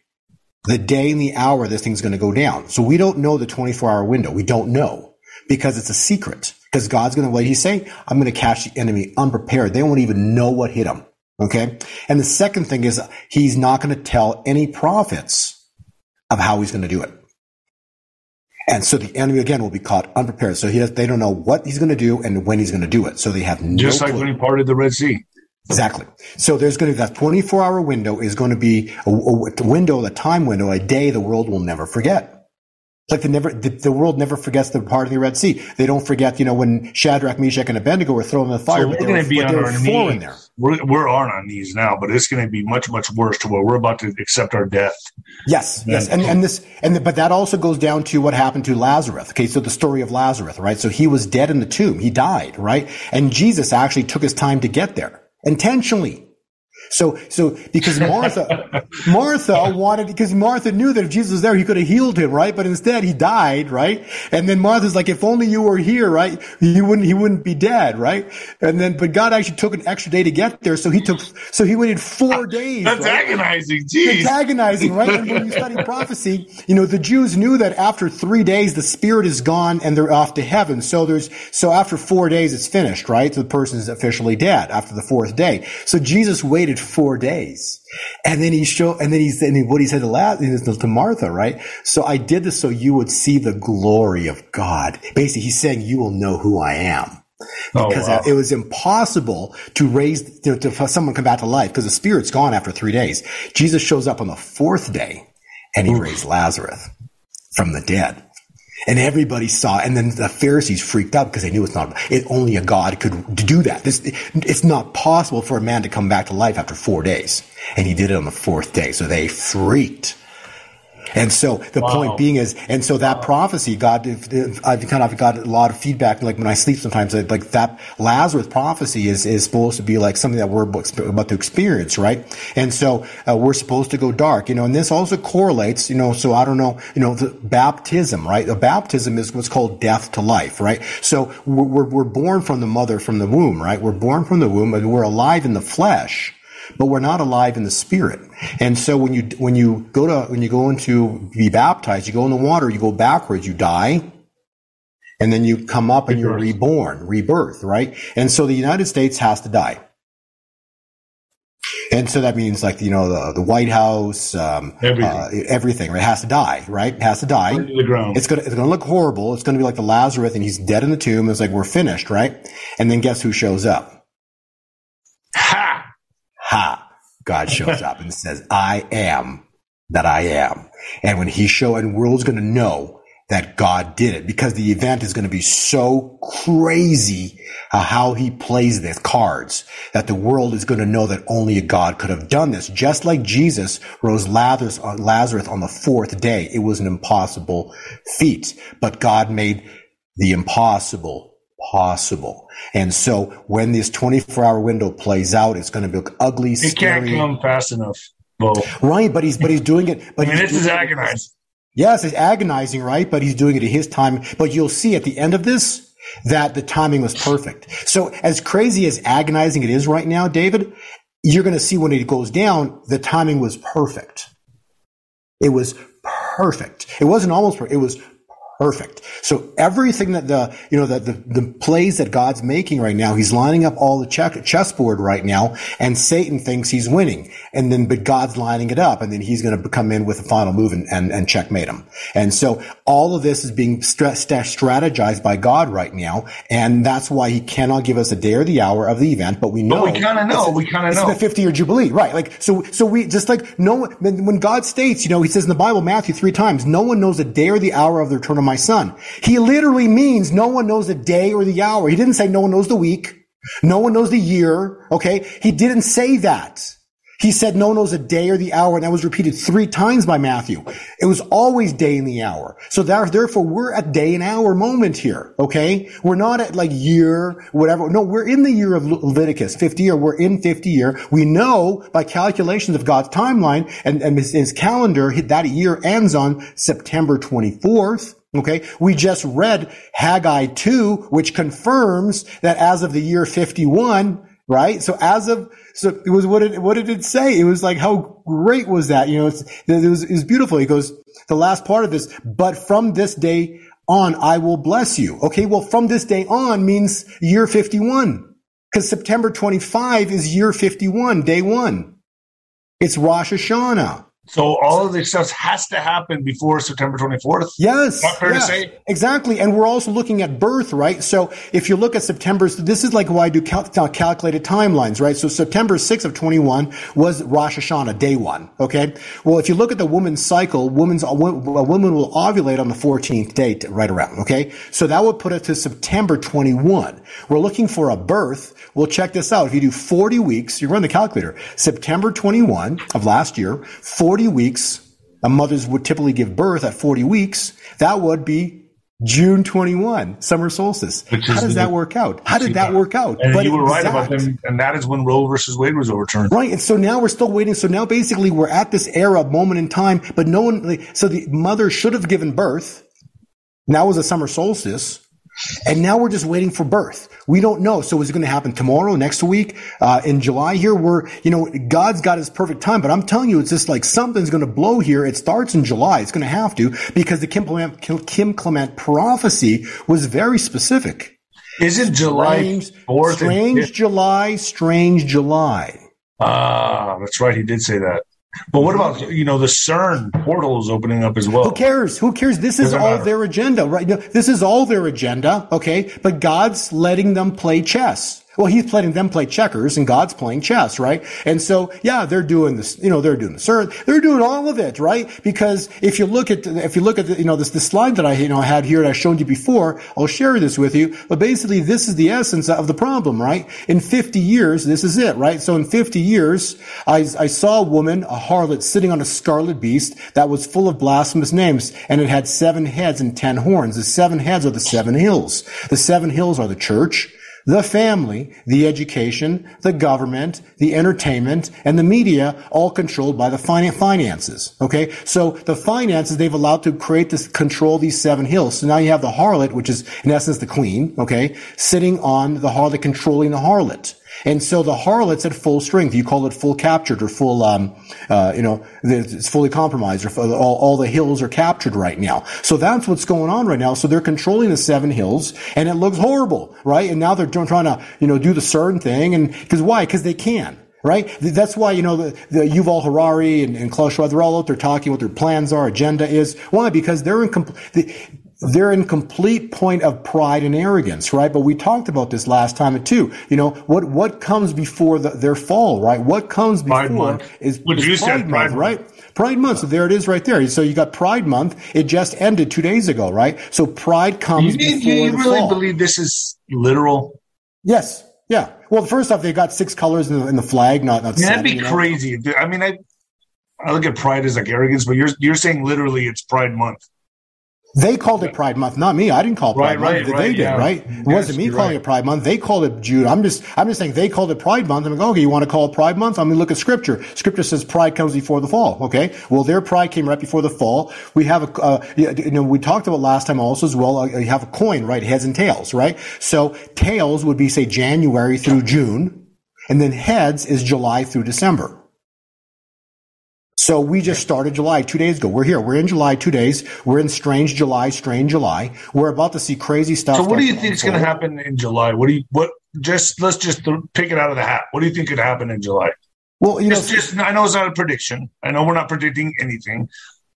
Speaker 3: the day and the hour this thing's going to go down. So we don't know the 24 hour window. We don't know because it's a secret. Because God's going to, what he's saying, I'm going to catch the enemy unprepared. They won't even know what hit them. Okay. And the second thing is he's not going to tell any prophets of how he's going to do it. And so the enemy again will be caught unprepared. So he has, they don't know what he's going to do and when he's going to do it. So they have no
Speaker 2: Just like
Speaker 3: clue.
Speaker 2: when he parted the Red Sea.
Speaker 3: Exactly. So there's going to be that 24 hour window is going to be a, a window, a time window, a day the world will never forget. Like the never, the, the world never forgets the part of the Red Sea. They don't forget, you know, when Shadrach, Meshach, and Abednego were thrown in the fire.
Speaker 2: So we're going to be on our knees.
Speaker 3: there.
Speaker 2: We're, we're on our knees now, but it's going to be much, much worse to where we're about to accept our death.
Speaker 3: Yes, yes, and and this and the, but that also goes down to what happened to Lazarus. Okay, so the story of Lazarus, right? So he was dead in the tomb. He died, right? And Jesus actually took his time to get there intentionally. So, so because Martha, Martha wanted, because Martha knew that if Jesus was there, he could have healed him, right? But instead he died, right? And then Martha's like, if only you were here, right? He wouldn't, he wouldn't be dead, right? And then, but God actually took an extra day to get there. So he took, so he waited four days.
Speaker 2: That's
Speaker 3: right?
Speaker 2: agonizing. Jeez.
Speaker 3: It's agonizing, right? And when you study prophecy, you know, the Jews knew that after three days, the spirit is gone and they're off to heaven. So there's, so after four days, it's finished, right? So the person is officially dead after the fourth day. So Jesus waited four days. And then he showed, and then he said, and what he said to, La, to Martha, right? So I did this so you would see the glory of God. Basically, he's saying you will know who I am
Speaker 2: Oh,
Speaker 3: because
Speaker 2: wow.
Speaker 3: it was impossible to raise to, to someone come back to life because the spirit's gone after three days. Jesus shows up on the fourth day and he raised Lazarus from the dead. And everybody saw, and then the Pharisees freaked out because they knew it's not, it, only a God could do that. This, it's not possible for a man to come back to life after four days. And he did it on the fourth day. So they freaked. And so the
Speaker 2: Wow.
Speaker 3: point being is, and so that prophecy, God, if, if I've kind of got a lot of feedback, like when I sleep sometimes, like that Lazarus prophecy is, is supposed to be like something that we're about to experience, right? And so uh, we're supposed to go dark, you know, and this also correlates, you know, so I don't know, you know, the baptism, right? The baptism is what's called death to life, right? So we're, we're, we're born from the mother, from the womb, right? We're born from the womb and we're alive in the flesh but we're not alive in the spirit. And so when you when you go to when you go into be baptized, you go in the water, you go backwards, you die, and then you come up and you're reborn, rebirth, right? And so the United States has to die. And so that means like, you know, the, the White House, um,
Speaker 2: Everything.
Speaker 3: uh, everything, right? It has to die, right? It has to die.
Speaker 2: Into the ground.
Speaker 3: It's gonna, it's gonna look horrible. It's gonna be like the Lazarus and he's dead in the tomb. It's like, we're finished, right? And then guess who shows up? God shows up and says, I am that I am. And when he show, and world's going to know that God did it because the event is going to be so crazy uh, how he plays this cards that the world is going to know that only a God could have done this. Just like Jesus rose Lazarus on, Lazarus on the fourth day. It was an impossible feat, but God made the impossible possible. And so when this 24 hour window plays out, it's going to look ugly,
Speaker 2: It can't come fast enough.
Speaker 3: Right, but he's but he's doing it. But
Speaker 2: I mean, this is agonizing.
Speaker 3: Yes, it's agonizing, right? But he's doing it at his time. But you'll see at the end of this that the timing was perfect. So as crazy as agonizing it is right now, David, you're going to see when it goes down, the timing was perfect. It was perfect. It wasn't almost perfect. It was perfect. So everything that the, you know, that the, the plays that God's making right now, he's lining up all the check, chessboard right now, and Satan thinks he's winning. And then, but God's lining it up, and then he's going to come in with the final move and, and, and checkmate him. And so all of this is being sta- strategized by God right now, and that's why he cannot give us a day or the hour of the event, but we know.
Speaker 2: But we kinda know, we kinda
Speaker 3: it's
Speaker 2: know.
Speaker 3: the 50 year jubilee, right? Like, so, so we just like no one, when God states, you know, he says in the Bible, Matthew three times, no one knows the day or the hour of the return of my son. He literally means no one knows the day or the hour. He didn't say no one knows the week. No one knows the year. Okay. He didn't say that. He said no one knows the day or the hour, and that was repeated three times by Matthew. It was always day and the hour. So there, therefore, we're at day and hour moment here. Okay, we're not at like year, whatever. No, we're in the year of Le- Leviticus, 50 year. We're in 50 year. We know by calculations of God's timeline and, and his, his calendar that year ends on September 24th. Okay. We just read Haggai 2, which confirms that as of the year 51, right? So as of, so it was, what did, what did it say? It was like, how great was that? You know, it's, it was, it was beautiful. He goes, the last part of this, but from this day on, I will bless you. Okay. Well, from this day on means year 51 because September 25 is year 51, day one. It's Rosh Hashanah.
Speaker 2: So all of this stuff has to happen before September 24th.
Speaker 3: Yes.
Speaker 2: Not fair to say?
Speaker 3: Exactly. And we're also looking at birth, right? So if you look at September, this is like why I do cal- cal- calculated timelines, right? So September 6th of 21 was Rosh Hashanah, day one. Okay. Well, if you look at the woman's cycle, woman's, a woman will ovulate on the 14th day, t- right around. Okay. So that would put it to September 21. We're looking for a birth. We'll check this out. If you do 40 weeks, you run the calculator, September 21 of last year, 40 weeks, a mother's would typically give birth at 40 weeks. That would be June 21, summer solstice.
Speaker 2: Which
Speaker 3: How does
Speaker 2: the-
Speaker 3: that work out? How did that work out?
Speaker 2: And
Speaker 3: But
Speaker 2: you were right about them, and that is when Roe versus Wade was overturned.
Speaker 3: Right. And so now we're still waiting. So now basically we're at this era, moment in time, but no one, so the mother should have given birth. Now was a summer solstice. And now we're just waiting for birth. We don't know. So is it going to happen tomorrow, next week, uh, in July here? We're, you know, God's got his perfect time, but I'm telling you, it's just like something's going to blow here. It starts in July. It's going to have to because the Kim Clement, Kim Clement prophecy was very specific.
Speaker 2: Is it July
Speaker 3: Strange,
Speaker 2: 4th?
Speaker 3: strange July, strange July.
Speaker 2: Ah, that's right. He did say that. But what about, you know, the CERN portal is opening up as well.
Speaker 3: Who cares? Who cares? This is all
Speaker 2: matter.
Speaker 3: their agenda, right? This is all their agenda, okay? But God's letting them play chess. Well, he's letting them play checkers and God's playing chess, right? And so, yeah, they're doing this, you know, they're doing the they're doing all of it, right? Because if you look at, if you look at, the, you know, this, this slide that I, you know, had here that I showed you before, I'll share this with you, but basically this is the essence of the problem, right? In 50 years, this is it, right? So in 50 years, I, I saw a woman, a harlot, sitting on a scarlet beast that was full of blasphemous names, and it had seven heads and ten horns. The seven heads are the seven hills. The seven hills are the church, the family, the education, the government, the entertainment, and the media, all controlled by the finances. Okay? So the finances they've allowed to create this, control these seven hills. So now you have the harlot, which is in essence the queen, okay, sitting on the harlot, controlling the harlot. And so the harlot's at full strength. You call it full captured or full, um, uh, you know, it's fully compromised or all, all the hills are captured right now. So that's what's going on right now. So they're controlling the seven hills and it looks horrible, right? And now they're trying to, you know, do the certain thing. And because why? Because they can right? That's why, you know, the, the Yuval Harari and, and Klaus Schwab, they're all out there talking what their plans are, agenda is. Why? Because they're in complete, they're in complete point of pride and arrogance, right? But we talked about this last time too. You know, what, what comes before the, their fall, right? What comes before
Speaker 2: Pride
Speaker 3: is,
Speaker 2: What
Speaker 3: is
Speaker 2: you
Speaker 3: Pride, month,
Speaker 2: Pride
Speaker 3: right? Pride month. So there it is right there. So you got Pride month. It just ended two days ago, right? So Pride comes
Speaker 2: You,
Speaker 3: before
Speaker 2: you
Speaker 3: the
Speaker 2: really
Speaker 3: fall.
Speaker 2: believe this is literal?
Speaker 3: Yes. Yeah. Well, first off, they got six colors in the, in the flag, not, not
Speaker 2: Yeah,
Speaker 3: seven.
Speaker 2: that'd be
Speaker 3: you know?
Speaker 2: crazy. I mean, I I look at pride as like arrogance, but you're you're saying literally it's Pride Month.
Speaker 3: They called it Pride Month, not me. I didn't call it Pride
Speaker 2: right,
Speaker 3: Month. They
Speaker 2: right,
Speaker 3: did,
Speaker 2: yeah.
Speaker 3: right? It
Speaker 2: Yes,
Speaker 3: wasn't me calling it Pride Month. They called it Jude. I'm just, I'm just saying they called it Pride Month. I'm like, okay, you want to call it Pride Month? I'm going to look at Scripture. Scripture says Pride comes before the fall. Okay, well, their Pride came right before the fall. We have a, uh, you know, we talked about last time also as well. Uh, you have a coin, right? Heads and tails, right? So tails would be say January through June, and then heads is July through December. So we just started July two days ago. We're here. We're in July two days. We're in strange July, strange July. We're about to see crazy stuff.
Speaker 2: So what do you think is going to happen in July? What do you what? Just let's just pick it out of the hat. What do you think could happen in July?
Speaker 3: Well, you know,
Speaker 2: Just, just I know it's not a prediction. I know we're not predicting anything.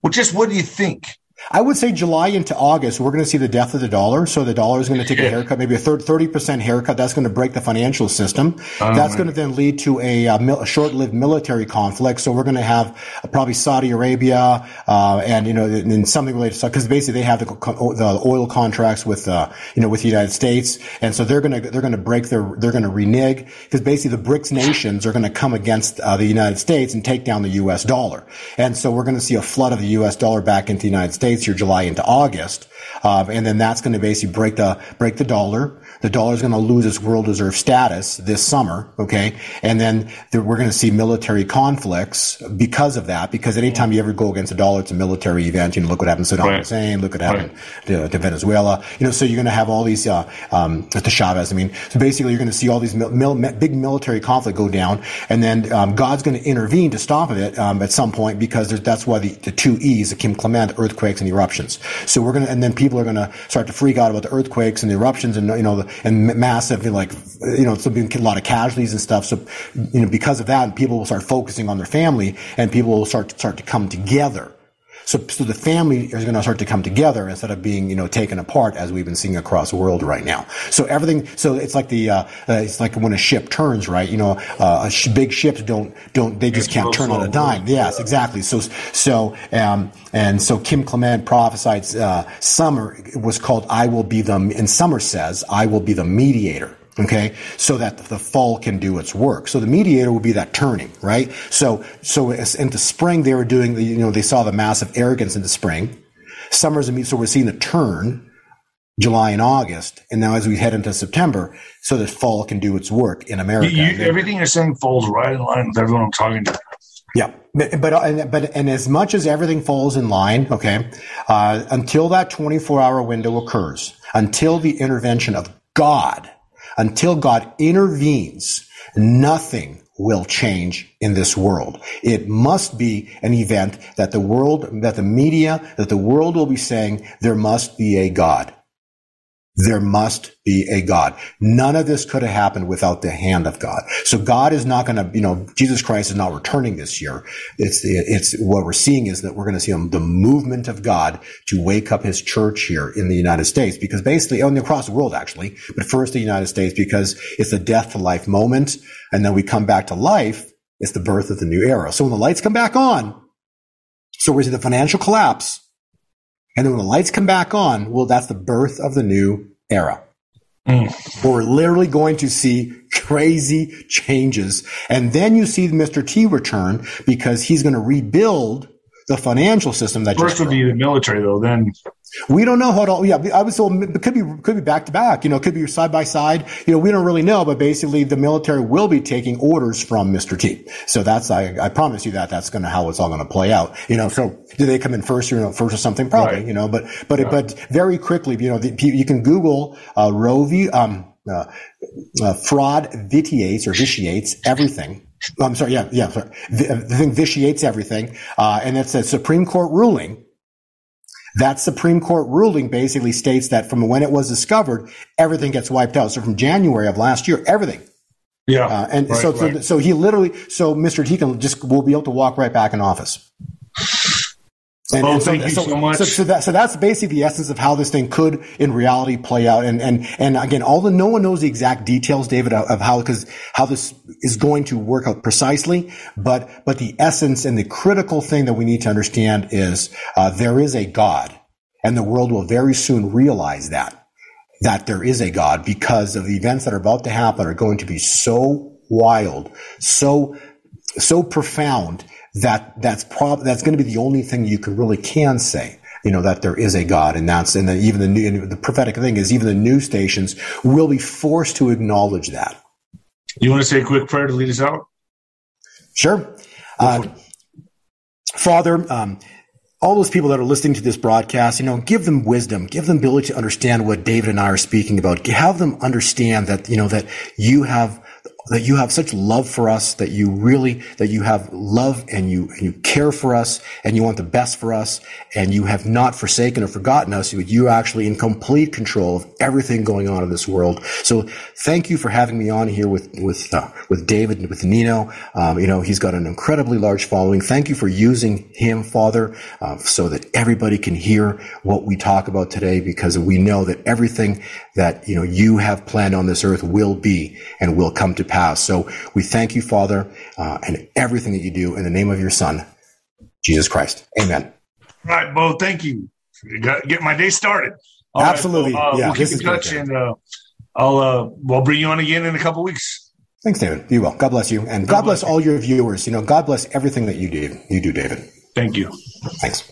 Speaker 2: Well, just what do you think?
Speaker 3: I would say July into August, we're going to see the death of the dollar. So the dollar is going to take a haircut, maybe a third, 30% haircut. That's going to break the financial system. That's going to then lead to a, uh, a short-lived military conflict. So we're going to have uh, probably Saudi Arabia, uh, and, you know, and something related to, because basically they have the, the oil contracts with, uh, you know, with the United States. And so they're going to, they're going to break their, they're going to renege because basically the BRICS nations are going to come against, uh, the United States and take down the U.S. dollar. And so we're going to see a flood of the U.S. dollar back into the United States here July into August. Um, and then that's going to basically break the, break the dollar. The dollar is going to lose its world reserve status this summer. Okay. And then there, we're going to see military conflicts because of that, because anytime you ever go against the dollar, it's a military event. You know, look what happened to Saddam
Speaker 2: Right.
Speaker 3: Hussein, look what happened to, to Venezuela. You know, so you're going to have all these, uh, um, to Chavez. I mean, so basically you're going to see all these mil- mil- big military conflict go down. And then, um, God's going to intervene to stop it, um, at some point because there's, that's why the, the two E's, the Kim Clement, earthquakes and eruptions. So we're going to, and then people are going to start to freak out about the earthquakes and the eruptions and, you know, the, and ma- massive, like, you know, it's been a lot of casualties and stuff. So, you know, because of that, people will start focusing on their family and people will start, to start to come together. So, so the family is going to start to come together instead of being, you know, taken apart as we've been seeing across the world right now. So everything, so it's like the, uh, uh it's like when a ship turns, right? You know, uh, a sh- big ships don't, don't, they just
Speaker 2: It's
Speaker 3: can't turn on a dime. Yes, exactly. So, so, um, and so Kim Clement prophesied, uh, summer was called, I will be the, and summer says, I will be the mediator. Okay. So that the fall can do its work. So the mediator will be that turning, right? So, so as- into spring, they were doing you know, they saw the massive arrogance in the spring. Summer's, a me- so we're seeing the turn, July and August. And now as we head into September, so that fall can do its work in America.
Speaker 2: you,
Speaker 3: And then-
Speaker 2: everything you're saying falls right in line with everyone I'm talking to.
Speaker 3: yeah, but but and, but and as much as everything falls in line, okay, uh, until that 24 hour window occurs, until the intervention of God, until God intervenes, nothing will change in this world. It must be an event that the world, that the media, that the world will be saying there must be a God. There must be a God. None of this could have happened without the hand of God. So God is not going to, you know, Jesus Christ is not returning this year. It's, the it's what we're seeing is that we're going to see the movement of God to wake up his church here in the United States because basically, and across the world actually, but first the United States because it's a death to life moment. And then we come back to life. It's the birth of the new era. So when the lights come back on, so we see the financial collapse and then when the lights come back on, well, that's the birth of the new era. Mm. We're literally going to see crazy changes. And then you see Mr. T return because he's going to rebuild the financial system that
Speaker 2: first would be the military though then
Speaker 3: we don't know how to, yeah, I was, so it could be, could be back to back, you know, could be side by side. You know, we don't really know, but basically the military will be taking orders from Mr. T. So that's, I, I promise you that that's going to, how it's all going to play out. You know, so do they come in first or, you know, first or something? Probably, right. you know, but, but, right. but very quickly, you know, the, you can Google, uh, Roe v, um, uh, uh, fraud vitiates or vitiates everything. I'm sorry. Yeah. Yeah. Sorry. The, the thing vitiates everything. Uh, and it's a Supreme Court ruling that Supreme Court ruling basically states that from when it was discovered, everything gets wiped out. So from January of last year, everything.
Speaker 2: Yeah.
Speaker 3: Uh, and right, so, right. so, so he literally, so Mr. Can just will be able to walk right back in office.
Speaker 2: And, oh, and so, thank you so, so much.
Speaker 3: So, so, that, so that's basically the essence of how this thing could, in reality, play out. And and and again, all the no one knows the exact details, David, of, of how because how this is going to work out precisely. But but the essence and the critical thing that we need to understand is uh, there is a God, and the world will very soon realize that that there is a God because of the events that are about to happen are going to be so wild, so so profound that that's prob that's going to be the only thing you can really can say you know that there is a God, and that's and then even the new the prophetic thing is even the news stations will be forced to acknowledge that.
Speaker 2: You want to say a quick prayer to lead us out?
Speaker 3: Sure, uh, Father. Um, all those people that are listening to this broadcast, you know, give them wisdom, give them ability to understand what David and I are speaking about. Have them understand that, you know, that you have that you have such love for us, that you really, that you have love and you, and you care for us and you want the best for us and you have not forsaken or forgotten us. You are actually in complete control of everything going on in this world. So thank you for having me on here with, with, uh, with David and with Nino. Um, you know, he's got an incredibly large following. Thank you for using him, Father, uh, so that everybody can hear what we talk about today because we know that everything that, you know, you have planned on this earth will be and will come to pass past. So we thank you, Father, uh, and everything that you do in the name of your Son, Jesus Christ. Amen.
Speaker 2: All right, Bo. Thank you. Get my day started.
Speaker 3: All Absolutely. Right, uh,
Speaker 2: yeah, we'll keep in touch, and uh, I'll uh, we'll bring you on again in a couple weeks.
Speaker 3: Thanks, David. You will. God bless you, and God, God bless, bless all your viewers. You know, God bless everything that you do. You do, David.
Speaker 2: Thank you.
Speaker 3: Thanks.